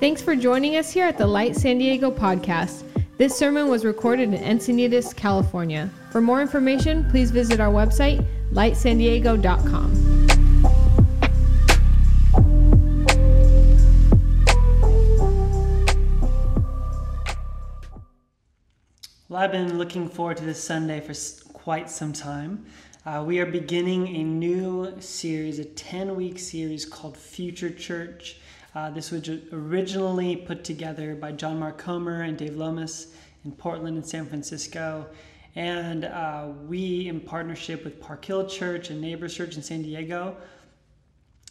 Thanks for joining us here at the Light San Diego podcast. This sermon was recorded in Encinitas, California. For more information, please visit our website, lightsandiego.com. Well, I've been looking forward to this Sunday for quite some time. Uh, we are beginning a new series, a 10 week series called Future Church. Uh, this was originally put together by John Mark Comer and Dave Lomas in Portland and San Francisco. And uh, we, in partnership with Park Hill Church and Neighbors Church in San Diego,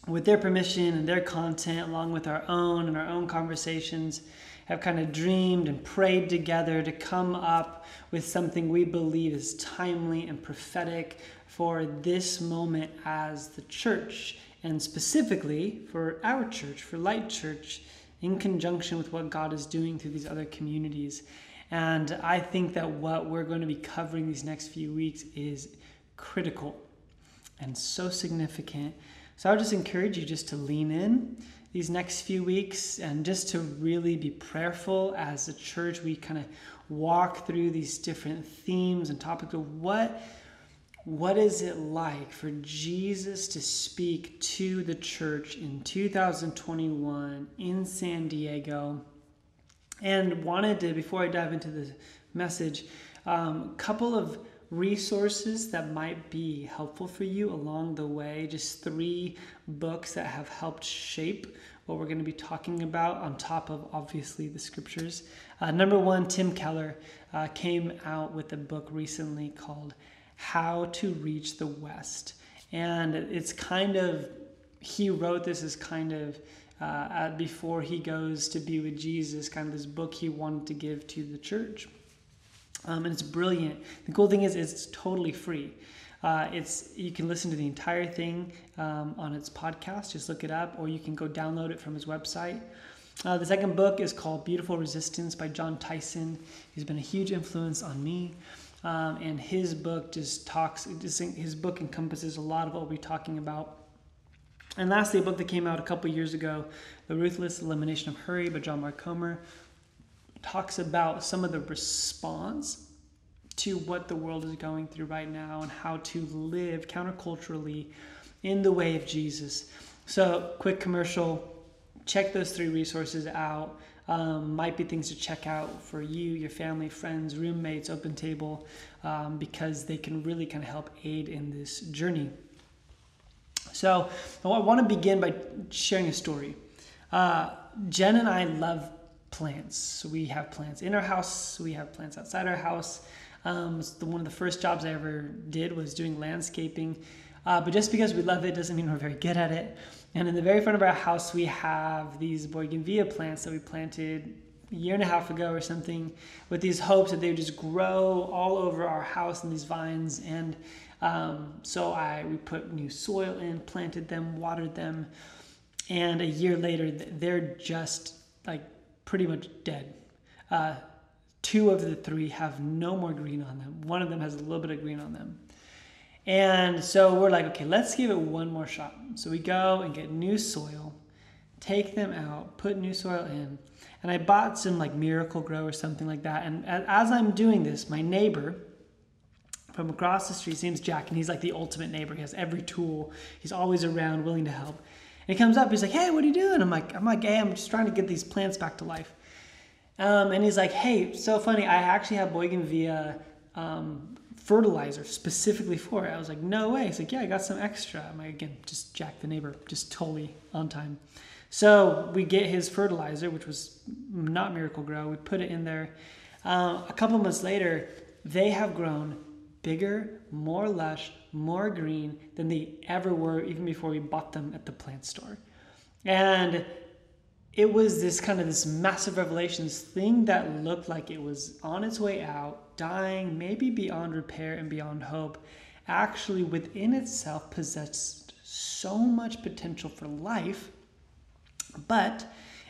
with their permission and their content, along with our own and our own conversations, have kind of dreamed and prayed together to come up with something we believe is timely and prophetic for this moment as the church and specifically for our church, for Light Church, in conjunction with what God is doing through these other communities. And I think that what we're going to be covering these next few weeks is critical and so significant. So I would just encourage you just to lean in these next few weeks and just to really be prayerful as a church. We kind of walk through these different themes and topics of what what is it like for Jesus to speak to the church in 2021 in San Diego? And wanted to, before I dive into the message, a um, couple of resources that might be helpful for you along the way. Just three books that have helped shape what we're going to be talking about, on top of obviously the scriptures. Uh, number one, Tim Keller uh, came out with a book recently called how to reach the West. And it's kind of, he wrote this as kind of uh, before he goes to be with Jesus, kind of this book he wanted to give to the church. Um, and it's brilliant. The cool thing is, it's totally free. Uh, it's you can listen to the entire thing um, on its podcast. Just look it up, or you can go download it from his website. Uh, the second book is called Beautiful Resistance by Jon Tyson. He's been a huge influence on me. Um, and his book just talks, just, his book encompasses a lot of what we're talking about. And lastly, a book that came out a couple years ago, The Ruthless Elimination of Hurry by John Mark Comer, talks about some of the response to what the world is going through right now and how to live counterculturally in the way of Jesus. So, quick commercial check those three resources out um, might be things to check out for you, your family, friends, roommates, open table, um, because they can really kind of help aid in this journey. So I want to begin by sharing a story. Uh, Jen and I love plants. We have plants in our house, we have plants outside our house. Um, the, one of the first jobs I ever did was doing landscaping. Uh, but just because we love it doesn't mean we're very good at it. And in the very front of our house, we have these bougainvillea plants that we planted a year and a half ago or something with these hopes that they would just grow all over our house in these vines. And um, so I we put new soil in, planted them, watered them. And a year later, they're just like pretty much dead. Uh, two of the three have no more green on them. One of them has a little bit of green on them. And so we're like, okay, let's give it one more shot. So we go and get new soil, take them out, put new soil in. And I bought some like Miracle-Gro or something like that. And as I'm doing this, my neighbor from across the street, his name's Jack, and he's like the ultimate neighbor. He has every tool. He's always around, willing to help. And he comes up, he's like, hey, what are you doing? I'm like, I'm like, hey, I'm just trying to get these plants back to life. Um, and he's like, hey, so funny. I actually have bougainvillea um, fertilizer specifically for it. I was like, no way. He's like, yeah, I got some extra. I'm like, again, just Jack the neighbor, just totally on time. So we get his fertilizer, which was not Miracle-Gro. We put it in there. Uh, a couple months later, they have grown bigger, more lush, more green than they ever were, even before we bought them at the plant store. And it was this kind of this massive revelations thing that looked like it was on its way out, dying, maybe beyond repair and beyond hope, actually within itself possessed so much potential for life, but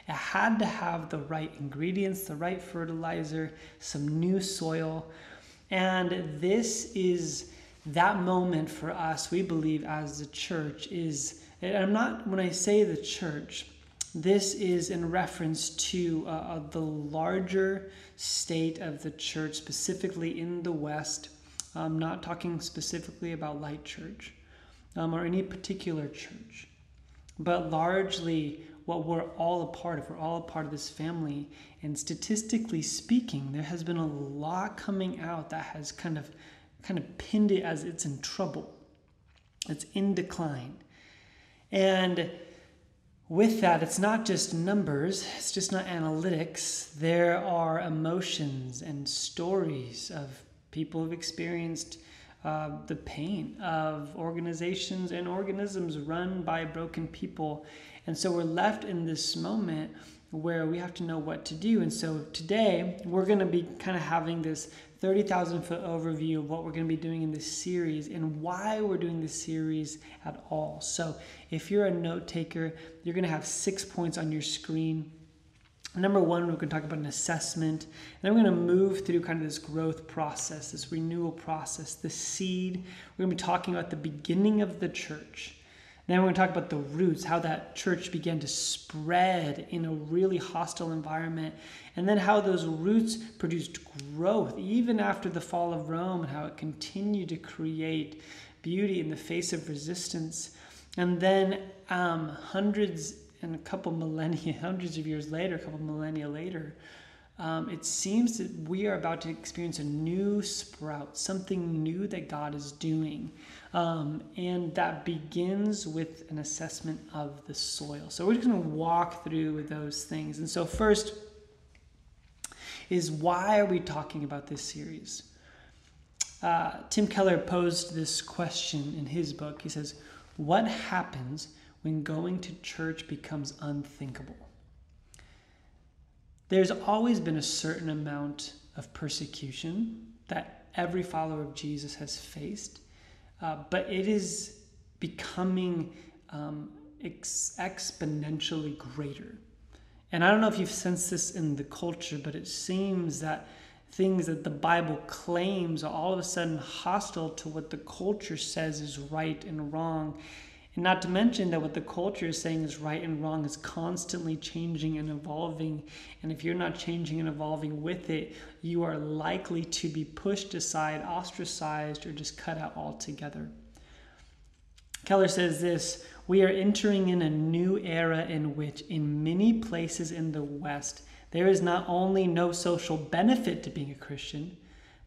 it had to have the right ingredients, the right fertilizer, some new soil. And this is that moment for us, we believe as the church is, and I'm not, when I say the church, this is in reference to uh, uh, the larger state of the church, specifically in the West. I'm not talking specifically about Light Church um, or any particular church, but largely what we're all a part of. We're all a part of this family. And statistically speaking, there has been a lot coming out that has kind of kind of pinned it as it's in trouble. It's in decline. And with that, it's not just numbers, it's just not analytics. There are emotions and stories of people who've experienced uh, the pain of organizations and organisms run by broken people. And so we're left in this moment where we have to know what to do. And so today we're going to be kind of having this 30,000 foot overview of what we're going to be doing in this series and why we're doing this series at all. So if you're a note taker, you're going to have six points on your screen. Number one, we're going to talk about an assessment. Then we're going to move through kind of this growth process, this renewal process, the seed. We're going to be talking about the beginning of the church. Then we're going to talk about the roots, how that church began to spread in a really hostile environment, and then how those roots produced growth even after the fall of Rome, and how it continued to create beauty in the face of resistance. And then um, hundreds and a couple millennia, hundreds of years later, a couple millennia later, um, it seems that we are about to experience a new sprout, something new that God is doing. Um, and that begins with an assessment of the soil. So we're just going to walk through those things. And so, first, is why are we talking about this series? Uh, Tim Keller posed this question in his book. He says, What happens when going to church becomes unthinkable? There's always been a certain amount of persecution that every follower of Jesus has faced, uh, but it is becoming um, ex- exponentially greater. And I don't know if you've sensed this in the culture, but it seems that things that the Bible claims are all of a sudden hostile to what the culture says is right and wrong. Not to mention that what the culture is saying is right and wrong is constantly changing and evolving. And if you're not changing and evolving with it, you are likely to be pushed aside, ostracized, or just cut out altogether. Keller says this We are entering in a new era in which, in many places in the West, there is not only no social benefit to being a Christian,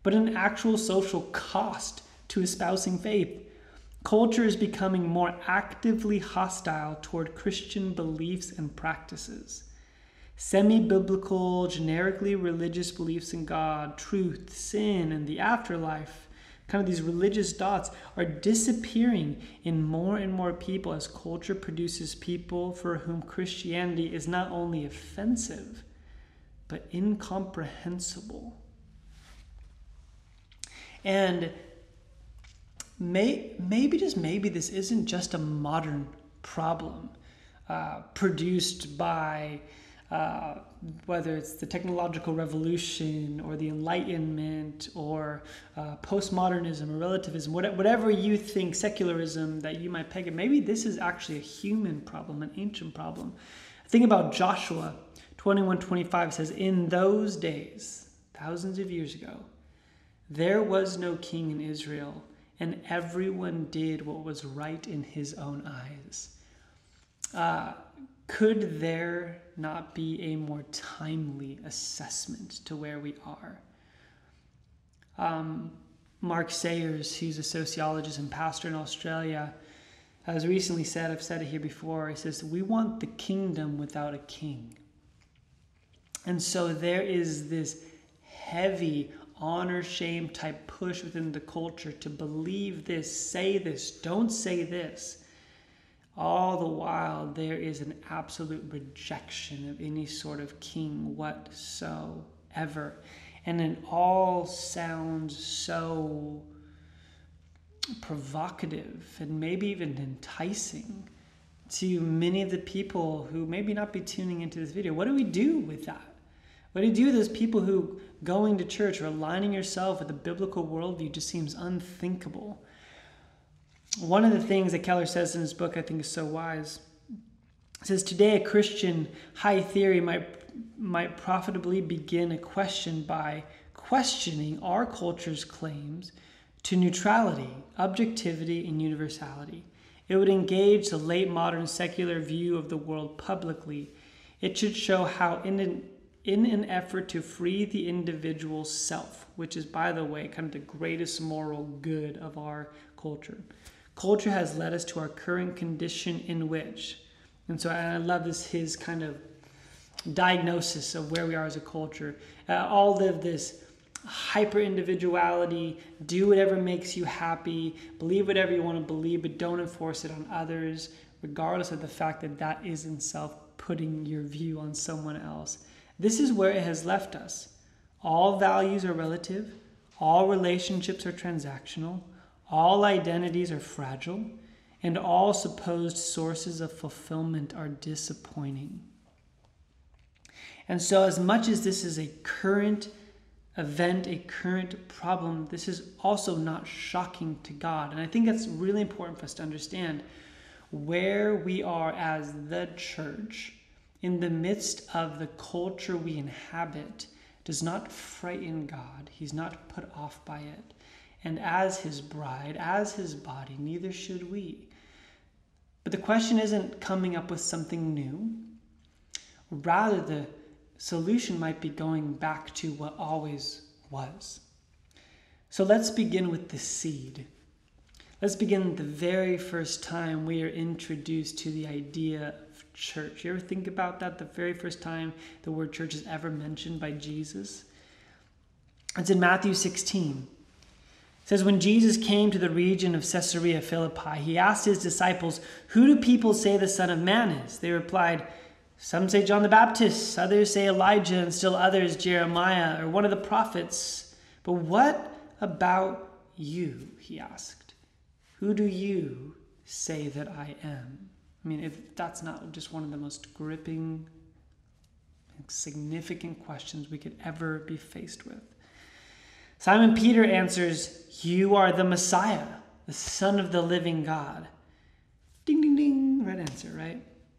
but an actual social cost to espousing faith. Culture is becoming more actively hostile toward Christian beliefs and practices. Semi biblical, generically religious beliefs in God, truth, sin, and the afterlife, kind of these religious dots, are disappearing in more and more people as culture produces people for whom Christianity is not only offensive, but incomprehensible. And may, maybe, just maybe, this isn't just a modern problem uh, produced by uh, whether it's the technological revolution or the Enlightenment or uh, postmodernism or relativism, whatever you think, secularism that you might peg it, maybe this is actually a human problem, an ancient problem. Think about Joshua 21 25 says, In those days, thousands of years ago, there was no king in Israel and everyone did what was right in his own eyes. Uh, could there not be a more timely assessment to where we are? Um, Mark Sayers, who's a sociologist and pastor in Australia, has recently said, I've said it here before, he says, We want the kingdom without a king. And so there is this heavy honor shame type push within the culture to believe this, say this, don't say this. All the while, there is an absolute rejection of any sort of king whatsoever. And it all sounds so provocative and maybe even enticing to many of the people who maybe not be tuning into this video. What do we do with that? What do you do with those people who going to church or aligning yourself with a biblical worldview just seems unthinkable? One of the things that Keller says in his book, I think, is so wise. It says today a Christian high theory might might profitably begin a question by questioning our culture's claims to neutrality, objectivity, and universality. It would engage the late modern secular view of the world publicly. It should show how, in in an effort to free the individual self, which is, by the way, kind of the greatest moral good of our culture, culture has led us to our current condition in which, and so I love this, his kind of diagnosis of where we are as a culture. Uh, all of this hyper individuality, do whatever makes you happy, believe whatever you want to believe, but don't enforce it on others, regardless of the fact that that is in self putting your view on someone else. This is where it has left us. All values are relative, all relationships are transactional, all identities are fragile, and all supposed sources of fulfillment are disappointing. And so, as much as this is a current event, a current problem, this is also not shocking to God. And I think that's really important for us to understand where we are as the church in the midst of the culture we inhabit does not frighten God. He's not put off by it. And as his bride, as his body, neither should we. But the question isn't coming up with something new. Rather, the solution might be going back to what always was. So let's begin with the seed. Let's begin the very first time we are introduced to the idea church. You ever think about that? The very first time the word church is ever mentioned by Jesus? It's in Matthew 16. It says, When Jesus came to the region of Caesarea Philippi, he asked his disciples, Who do people say the Son of Man is? They replied, some say John the Baptist, others say Elijah, and still others Jeremiah or one of the prophets. But what about you? He asked. Who do you say that I am? I mean, if that's not just one of the most gripping, significant questions we could ever be faced with. Simon Peter answers, You are the Messiah, the Son of the living God. Ding, ding, ding. Right answer, right?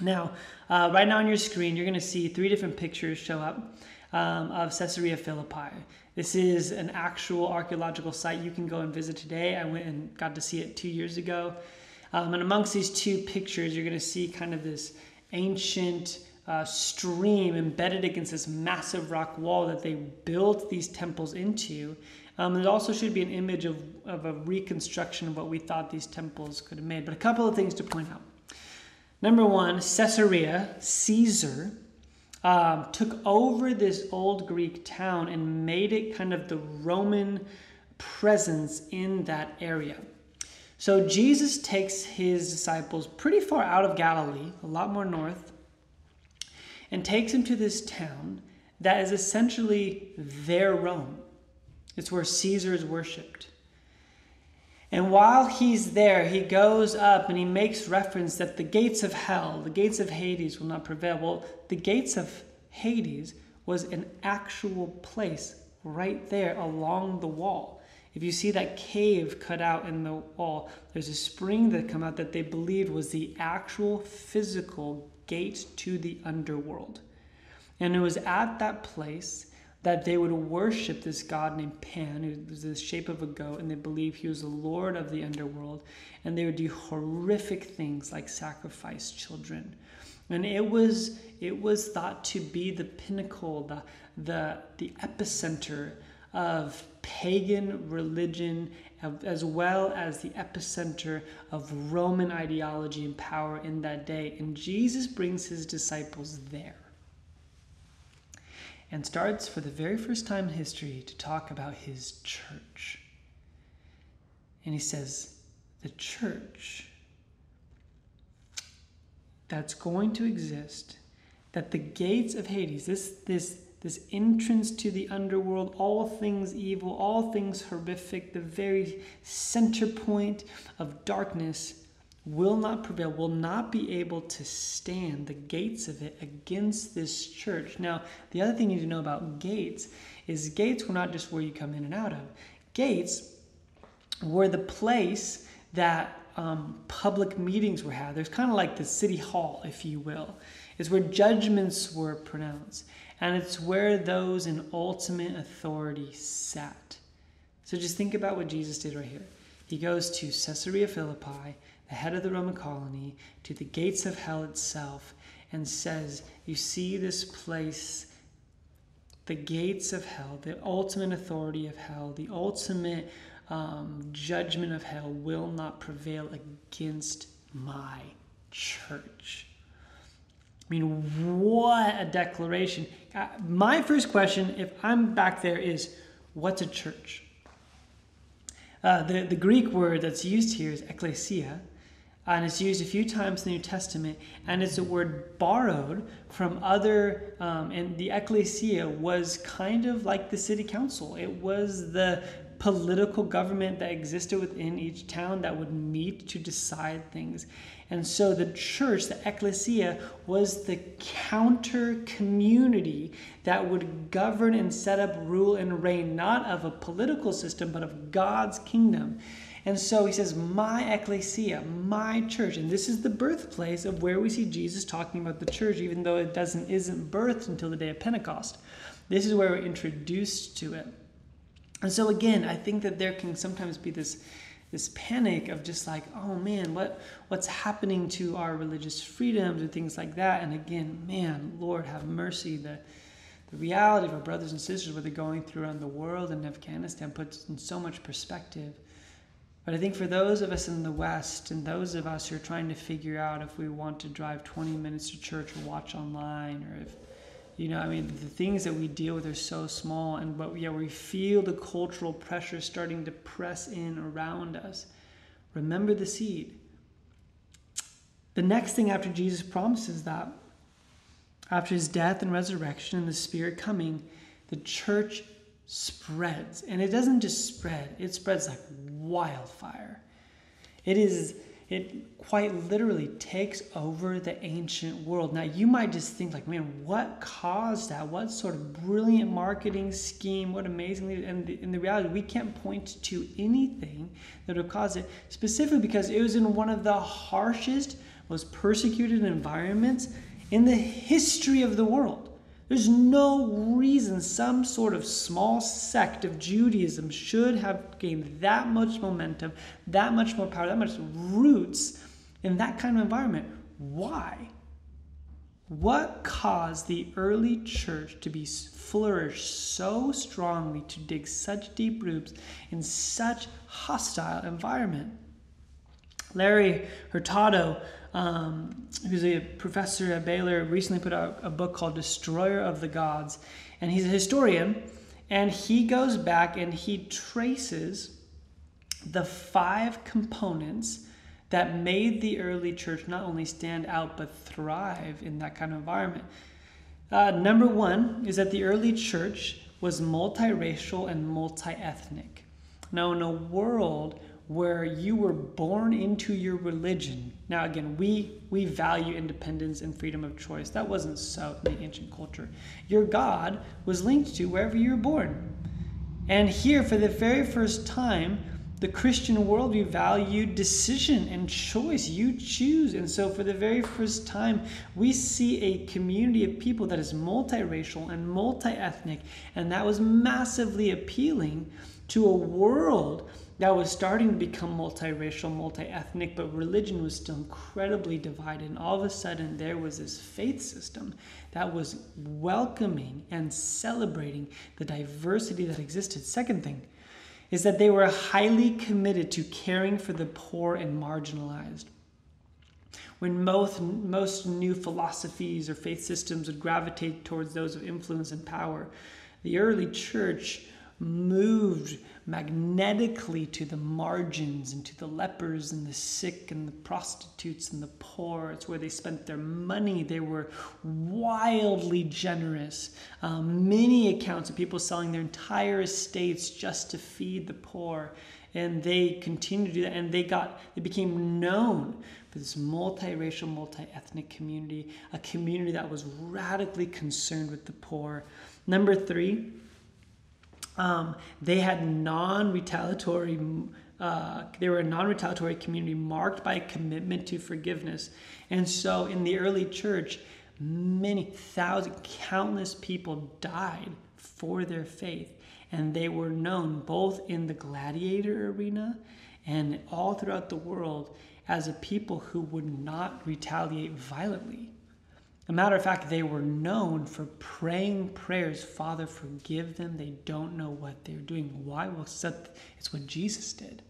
Now, uh, right now on your screen, you're going to see three different pictures show up um, of Caesarea Philippi. This is an actual archaeological site you can go and visit today. I went and got to see it two years ago. Um, and amongst these two pictures, you're going to see kind of this ancient uh, stream embedded against this massive rock wall that they built these temples into. Um, there also should be an image of, of a reconstruction of what we thought these temples could have made. But a couple of things to point out. Number one, Caesarea, Caesar, um, took over this old Greek town and made it kind of the Roman presence in that area. So Jesus takes his disciples pretty far out of Galilee, a lot more north, and takes them to this town that is essentially their Rome. It's where Caesar is worshipped. And while he's there, he goes up and he makes reference that the gates of hell, the gates of Hades, will not prevail. Well, the gates of Hades was an actual place right there along the wall. If you see that cave cut out in the wall, there's a spring that come out that they believed was the actual physical gate to the underworld. And it was at that place that they would worship this god named Pan, who was the shape of a goat, and they believed he was the lord of the underworld. And they would do horrific things like sacrifice children. And it was it was thought to be the pinnacle, the the the epicenter of pagan religion as well as the epicenter of Roman ideology and power in that day. And Jesus brings his disciples there and starts for the very first time in history to talk about his church. And he says, The church that's going to exist, that the gates of Hades, this, this, this entrance to the underworld, all things evil, all things horrific, the very center point of darkness, will not prevail, will not be able to stand the gates of it against this church. Now, the other thing you need to know about gates is gates were not just where you come in and out of. Gates were the place that um, public meetings were had. There's kind of like the city hall, if you will. It's where judgments were pronounced, and it's where those in ultimate authority sat. So just think about what Jesus did right here. He goes to Caesarea Philippi the head of the Roman colony, to the gates of hell itself, and says, You see this place, the gates of hell, the ultimate authority of hell, the ultimate um, judgment of hell will not prevail against my church. I mean, what a declaration. Uh, my first question, if I'm back there, is what's a church? Uh, the, the Greek word that's used here is ekklesia, and it's used a few times in the New Testament, and it's a word borrowed from other. Um, and the ecclesia was kind of like the city council. It was the political government that existed within each town that would meet to decide things. And so the church, the ecclesia, was the counter community that would govern and set up rule and reign not of a political system, but of God's kingdom. And so he says, My ecclesia, my church. And this is the birthplace of where we see Jesus talking about the church, even though it doesn't isn't birthed until the day of Pentecost. This is where we're introduced to it. And so again, I think that there can sometimes be this this panic of just like, oh man, what what's happening to our religious freedoms and things like that. And again, man, Lord have mercy. The the reality of our brothers and sisters, what they're going through around the world and Afghanistan, puts in so much perspective. But I think for those of us in the West and those of us who are trying to figure out if we want to drive 20 minutes to church or watch online or if, you know, I mean, the things that we deal with are so small, and but yeah, we feel the cultural pressure starting to press in around us. Remember the seed. The next thing after Jesus promises that, after his death and resurrection and the Spirit coming, the church spreads. And it doesn't just spread, it spreads like wildfire. It is it quite literally takes over the ancient world. Now you might just think like, man, what caused that? What sort of brilliant marketing scheme? What amazingly and in the reality, we can't point to anything that would have caused it. Specifically because it was in one of the harshest, most persecuted environments in the history of the world. There's no reason some sort of small sect of Judaism should have gained that much momentum, that much more power, that much roots in that kind of environment. Why? What caused the early church to be flourish so strongly, to dig such deep roots in such hostile environment? Larry Hurtado um, who's a professor at Baylor, recently put out a book called Destroyer of the Gods. And he's a historian, and he goes back and he traces the five components that made the early church not only stand out but thrive in that kind of environment. Uh, number one is that the early church was multiracial and multi ethnic. Now, in a world where you were born into your religion. Now, again, we, we value independence and freedom of choice. That wasn't so in the ancient culture. Your God was linked to wherever you were born. And here, for the very first time, the Christian worldview valued decision and choice. You choose. And so, for the very first time, we see a community of people that is multiracial and multi ethnic. And that was massively appealing to a world that was starting to become multiracial, multi-ethnic, but religion was still incredibly divided. And all of a sudden, there was this faith system that was welcoming and celebrating the diversity that existed. Second thing is that they were highly committed to caring for the poor and marginalized. When most, most new philosophies or faith systems would gravitate towards those of influence and power, the early church moved magnetically to the margins and to the lepers and the sick and the prostitutes and the poor. It's where they spent their money. They were wildly generous. Um, many accounts of people selling their entire estates just to feed the poor. And they continued to do that, and they got they became known for this multiracial, multi-ethnic community, a community that was radically concerned with the poor. Number three, um, they had non-retaliatory. Uh, they were a non-retaliatory community marked by a commitment to forgiveness, and so in the early church, many thousand, countless people died for their faith, and they were known both in the gladiator arena and all throughout the world as a people who would not retaliate violently. A matter of fact, they were known for praying prayers, Father, forgive them. They don't know what they're doing. Why? Well, it's what Jesus did.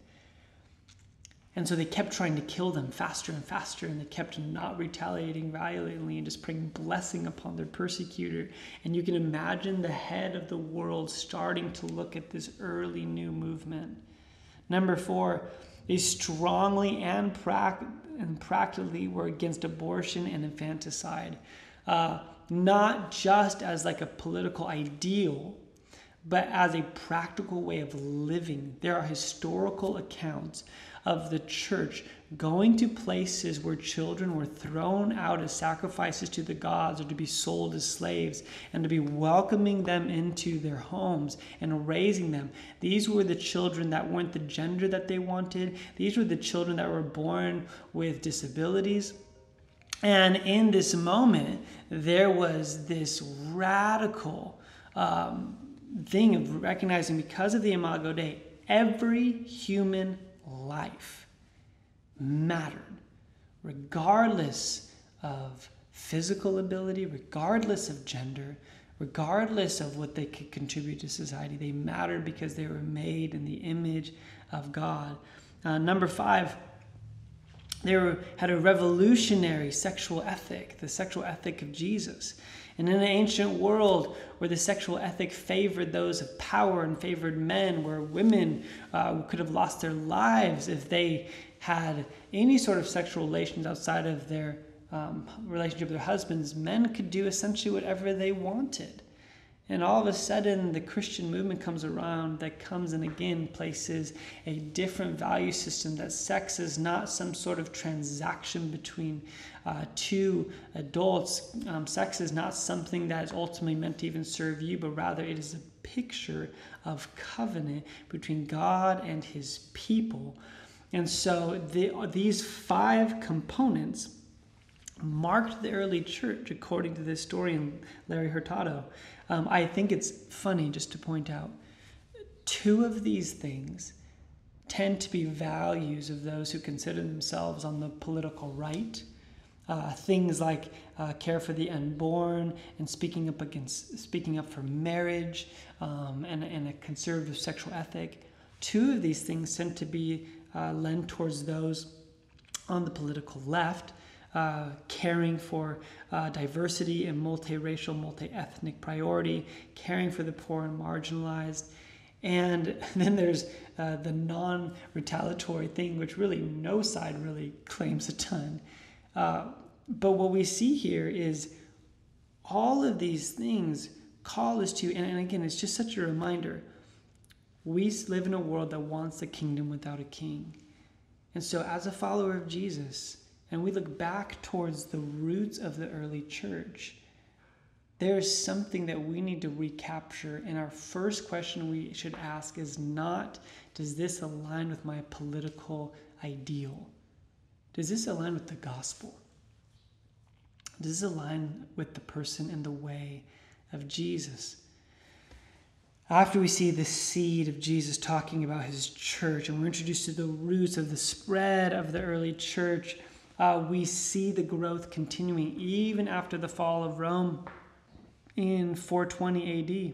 And so they kept trying to kill them faster and faster, and they kept not retaliating violently and just praying blessing upon their persecutor. And you can imagine the head of the world starting to look at this early new movement. Number four, they strongly and, pra- and practically were against abortion and infanticide, uh, not just as like a political ideal, but as a practical way of living. There are historical accounts of the church going to places where children were thrown out as sacrifices to the gods or to be sold as slaves and to be welcoming them into their homes and raising them. These were the children that weren't the gender that they wanted, these were the children that were born with disabilities. And in this moment, there was this radical um, thing of recognizing because of the Imago Dei, every human life mattered, regardless of physical ability, regardless of gender, regardless of what they could contribute to society. They mattered because they were made in the image of God. Uh, number five, they were, had a revolutionary sexual ethic, the sexual ethic of Jesus. And in an ancient world where the sexual ethic favored those of power and favored men, where women uh, could have lost their lives if they had any sort of sexual relations outside of their um, relationship with their husbands, men could do essentially whatever they wanted. And all of a sudden, the Christian movement comes around that comes and again places a different value system that sex is not some sort of transaction between uh, two adults. Um, sex is not something that is ultimately meant to even serve you, but rather it is a picture of covenant between God and his people. And so the, these five components marked the early church, according to the historian Larry Hurtado. Um, I think it's funny just to point out two of these things tend to be values of those who consider themselves on the political right. Uh, things like uh, care for the unborn and speaking up against speaking up for marriage um, and, and a conservative sexual ethic. Two of these things tend to be uh, towards those on the political left uh, caring for uh, diversity and multiracial, multi ethnic priority, caring for the poor and marginalized. And then there's uh, the non retaliatory thing, which really no side really claims a ton. Uh, but what we see here is all of these things call us to, and, and again, it's just such a reminder we live in a world that wants a kingdom without a king. And so, as a follower of Jesus, and we look back towards the roots of the early church, there is something that we need to recapture. And our first question we should ask is not, does this align with my political ideal? Does this align with the gospel? Does this align with the person and the way of Jesus? After we see the seed of Jesus talking about his church, and we're introduced to the roots of the spread of the early church, uh, we see the growth continuing even after the fall of Rome in 420 AD.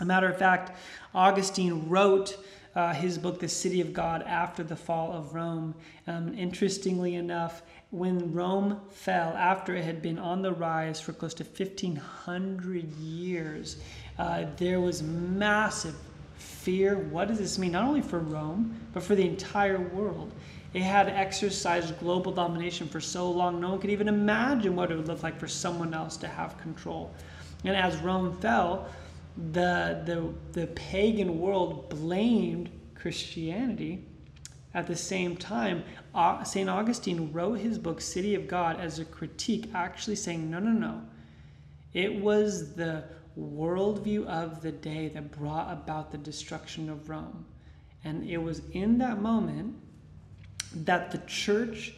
A matter of fact, Augustine wrote uh, his book, The City of God, after the fall of Rome. Um, interestingly enough, when Rome fell, after it had been on the rise for close to 1,500 years, uh, there was massive fear. What does this mean? Not only for Rome, but for the entire world. It had exercised global domination for so long, no one could even imagine what it would look like for someone else to have control. And as Rome fell, the, the, the pagan world blamed Christianity at the same time, St. Augustine wrote his book, City of God, as a critique, actually saying, no, no, no. It was the worldview of the day that brought about the destruction of Rome. And it was in that moment that the church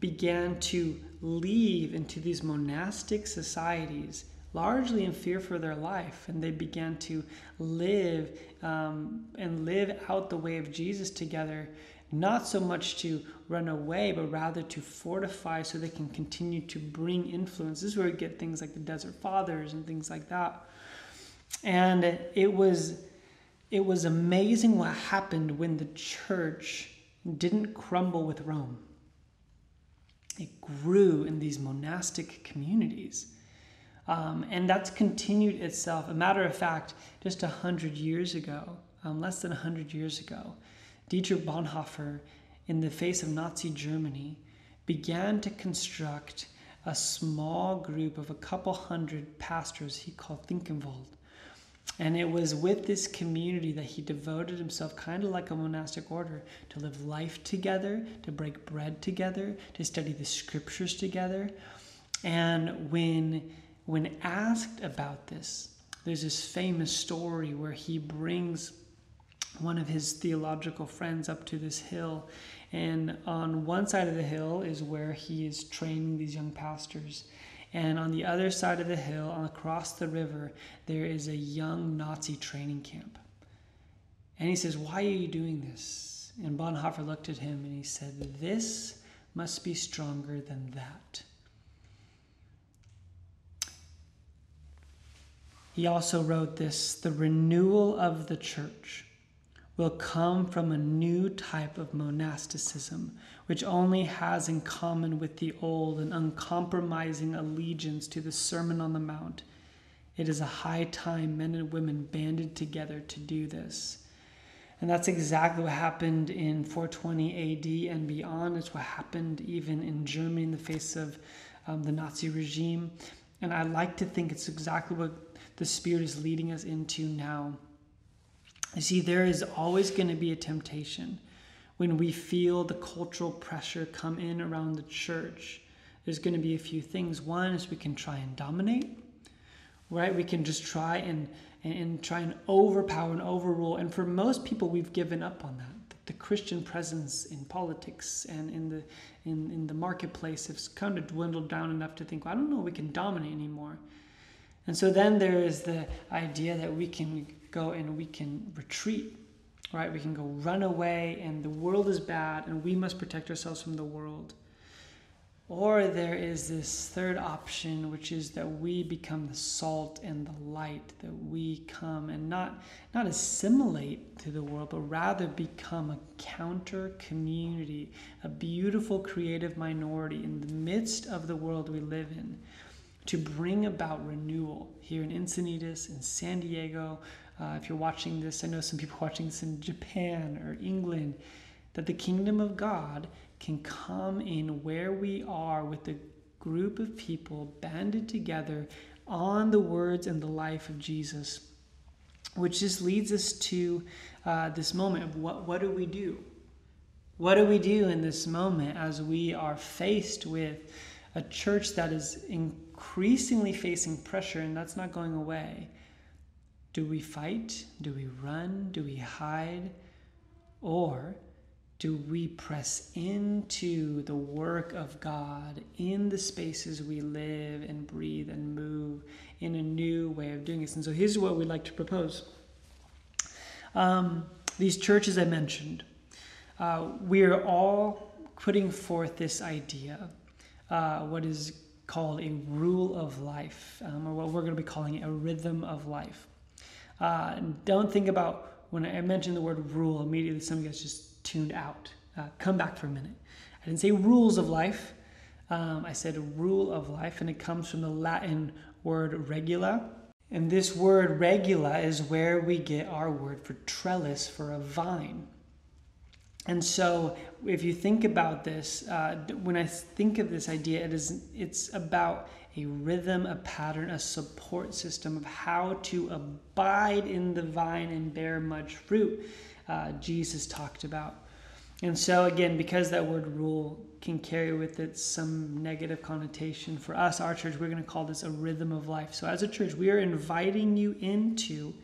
began to leave into these monastic societies largely in fear for their life and they began to live um, and live out the way of jesus together not so much to run away, but rather to fortify so they can continue to bring influence. This is where we get things like the Desert Fathers and things like that. And it was it was amazing what happened when the church didn't crumble with Rome. It grew in these monastic communities. Um, and that's continued itself. A matter of fact, just a hundred years ago, um, less than a hundred years ago, Dietrich Bonhoeffer, in the face of Nazi Germany, began to construct a small group of a couple hundred pastors he called Finkenwalde. And it was with this community that he devoted himself, kind of like a monastic order, to live life together, to break bread together, to study the scriptures together. And when, when asked about this, there's this famous story where he brings one of his theological friends up to this hill. And on one side of the hill is where he is training these young pastors. And on the other side of the hill, across the river, there is a young Nazi training camp. And he says, Why are you doing this? And Bonhoeffer looked at him and he said, This must be stronger than that. He also wrote this the renewal of the church will come from a new type of monasticism, which only has in common with the old an uncompromising allegiance to the Sermon on the Mount. It is a high time men and women banded together to do this. And that's exactly what happened in 420 AD and beyond. It's what happened even in Germany in the face of um, the Nazi regime. And I like to think it's exactly what the Spirit is leading us into now. You see, there is always going to be a temptation when we feel the cultural pressure come in around the church. There's going to be a few things. One is we can try and dominate, right? We can just try and, and, and try and overpower and overrule. And for most people, we've given up on that the Christian presence in politics and in the in, in the marketplace has kind of dwindled down enough to think, well, I don't know, we can dominate anymore. And so then there is the idea that we can go and we can retreat, right? We can go run away and the world is bad and we must protect ourselves from the world. Or there is this third option, which is that we become the salt and the light, that we come and not, not assimilate to the world, but rather become a counter community, a beautiful creative minority in the midst of the world we live in, to bring about renewal here in Encinitas, in San Diego, uh, if you're watching this, I know some people watching this in Japan or England, that the kingdom of God can come in where we are with a group of people banded together on the words and the life of Jesus. Which just leads us to uh, this moment of what, what do we do? What do we do in this moment as we are faced with a church that is increasingly facing pressure and that's not going away? Do we fight? Do we run? Do we hide? Or do we press into the work of God in the spaces we live and breathe and move in a new way of doing this? And so here's what we'd like to propose. Um, these churches I mentioned, uh, we are all putting forth this idea, uh, what is called a rule of life, um, or what we're going to be calling a rhythm of life. Uh, don't think about when I mentioned the word rule, immediately some of you guys just tuned out. Uh, come back for a minute. I didn't say rules of life. Um, I said rule of life, and it comes from the Latin word regula. And this word regula is where we get our word for trellis for a vine. And so, if you think about this, uh, when I think of this idea, it is it's about a rhythm, a pattern, a support system of how to abide in the vine and bear much fruit. Uh, Jesus talked about. And so, again, because that word rule can carry with it some negative connotation, for us, our church, we're going to call this a rhythm of life. So, as a church, we are inviting you into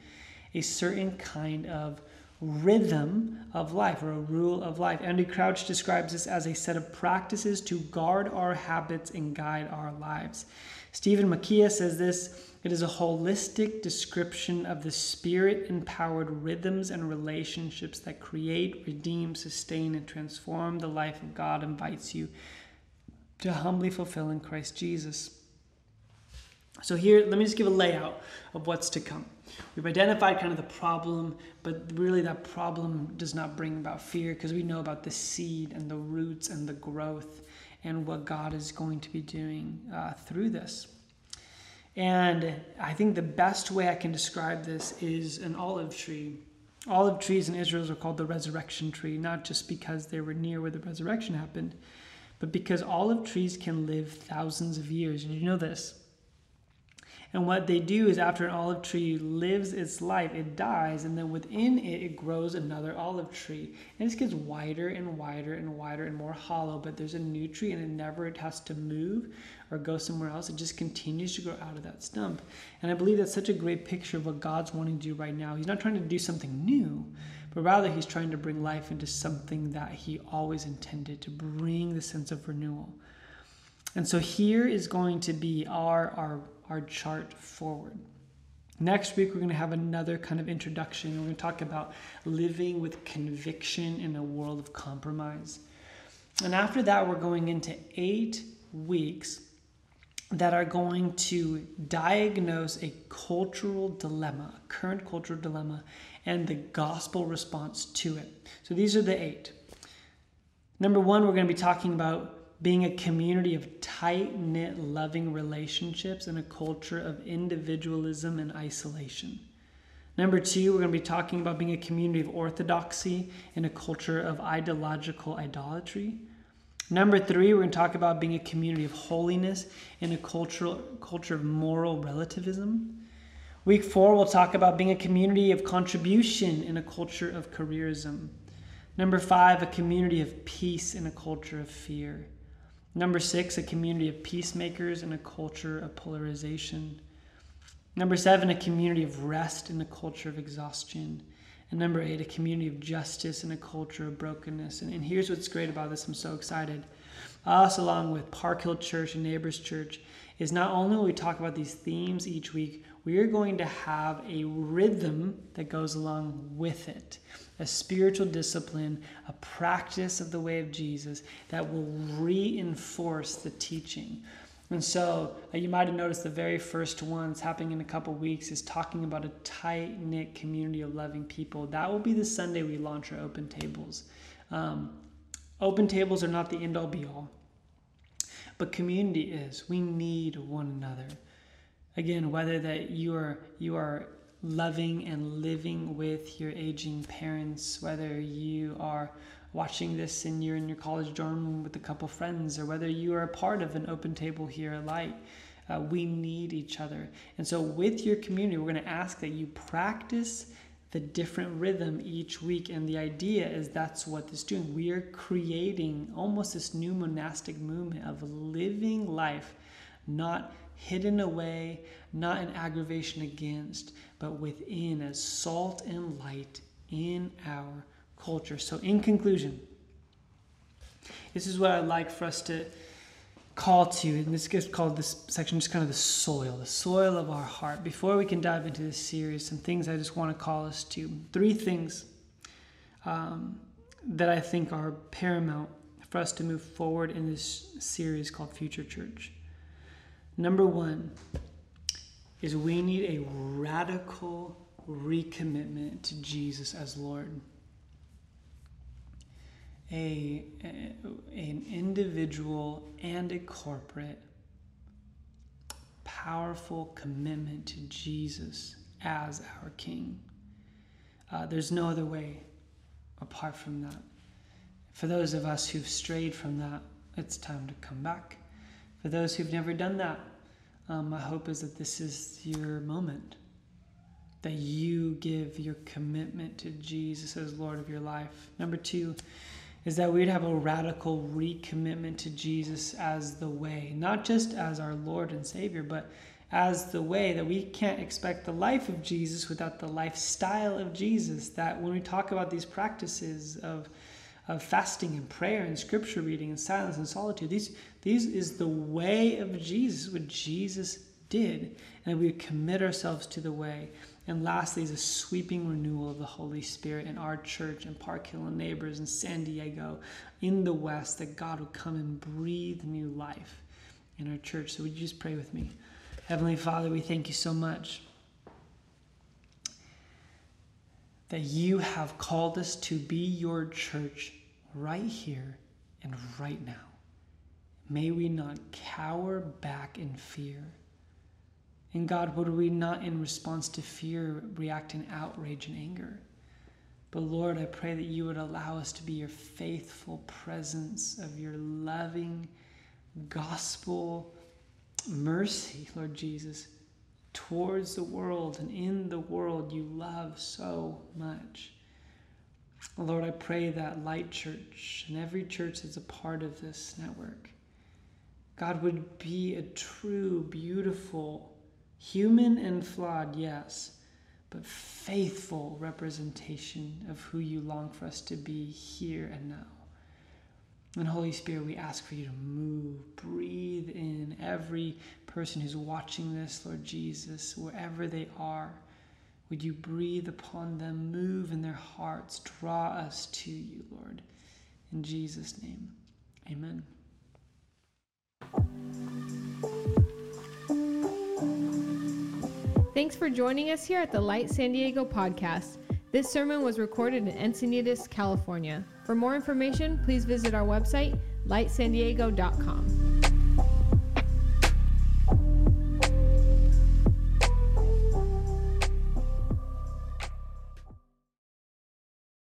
a certain kind of rhythm of life or a rule of life. Andy Crouch describes this as a set of practices to guard our habits and guide our lives. Stephen Macchia says this it is a holistic description of the spirit empowered rhythms and relationships that create, redeem, sustain, and transform the life of God invites you to humbly fulfill in Christ Jesus. So, here, let me just give a layout of what's to come. We've identified kind of the problem, but really that problem does not bring about fear because we know about the seed and the roots and the growth and what God is going to be doing uh, through this. And I think the best way I can describe this is an olive tree. Olive trees in Israel are called the resurrection tree, not just because they were near where the resurrection happened, but because olive trees can live thousands of years. And you know this? And what they do is, after an olive tree lives its life, it dies, and then within it, it grows another olive tree. And it gets wider and wider and wider and more hollow, but there's a new tree, and it never it has to move or go somewhere else. It just continues to grow out of that stump. And I believe that's such a great picture of what God's wanting to do right now. He's not trying to do something new, but rather, He's trying to bring life into something that He always intended to bring the sense of renewal. And so here is going to be our, our our chart forward. Next week, we're going to have another kind of introduction. We're going to talk about living with conviction in a world of compromise. And after that, we're going into eight weeks that are going to diagnose a cultural dilemma, a current cultural dilemma, and the gospel response to it. So these are the eight. Number one, we're going to be talking about being a community of tight knit, loving relationships in a culture of individualism and isolation. Number two, we're going to be talking about being a community of orthodoxy in a culture of ideological idolatry. Number three, we're going to talk about being a community of holiness in a cultural culture of moral relativism. Week four, we'll talk about being a community of contribution in a culture of careerism. Number five, a community of peace in a culture of fear. Number six, a community of peacemakers in a culture of polarization. Number seven, a community of rest in a culture of exhaustion. And number eight, a community of justice in a culture of brokenness. And, and here's what's great about this I'm so excited. Us, along with Park Hill Church and Neighbors Church, is not only will we talk about these themes each week, we are going to have a rhythm that goes along with it a spiritual discipline, a practice of the way of Jesus that will reinforce the teaching. And so uh, you might have noticed the very first ones happening in a couple weeks is talking about a tight knit community of loving people. That will be the Sunday we launch our open tables. Um, open tables are not the end all be all, but community is. We need one another. Again, whether that you are you are loving and living with your aging parents, whether you are watching this and you're in your college dorm room with a couple friends, or whether you are a part of an open table here at Light. Uh, we need each other. And so, with your community, we're going to ask that you practice the different rhythm each week. And the idea is that's what this doing. We are creating almost this new monastic movement of living life, not hidden away, not an aggravation against, but within as salt and light in our culture. So, in conclusion, this is what I'd like for us to call to, and this gets called this section just kind of the soil, the soil of our heart. Before we can dive into this series, some things I just want to call us to. Three things um, that I think are paramount for us to move forward in this series called Future Church. Number one is we need a radical recommitment to Jesus as Lord. a, a an individual and a corporate powerful commitment to Jesus as our King. Uh, there's no other way apart from that. For those of us who've strayed from that, it's time to come back. For those who've never done that, um, my hope is that this is your moment. That you give your commitment to Jesus as Lord of your life. Number two is that we'd have a radical recommitment to Jesus as the way, not just as our Lord and Savior, but as the way that we can't expect the life of Jesus without the lifestyle of Jesus. That when we talk about these practices of of fasting and prayer and scripture reading and silence and solitude, these these is the way of Jesus, what Jesus did, and we commit ourselves to the way. And lastly, is a sweeping renewal of the Holy Spirit in our church and Park Hill and neighbors in San Diego, in the West, that God would come and breathe new life in our church. So would you just pray with me? Heavenly Father, we thank you so much that you have called us to be your church right here and right now. May we not cower back in fear. And God, would we not, in response to fear, react in outrage and anger? But Lord, I pray that you would allow us to be your faithful presence of your loving gospel mercy, Lord Jesus, towards the world and in the world you love so much. Lord, I pray that Light Church and every church that's a part of this network, God would be a true, beautiful, human and flawed, yes, but faithful representation of who you long for us to be here and now. And Holy Spirit, we ask for you to move, breathe in every person who's watching this, Lord Jesus, wherever they are. Would you breathe upon them, move in their hearts, draw us to you, Lord. In Jesus' name, amen. Thanks for joining us here at the Light San Diego podcast. This sermon was recorded in Encinitas, California. For more information, please visit our website, lightsandiego.com.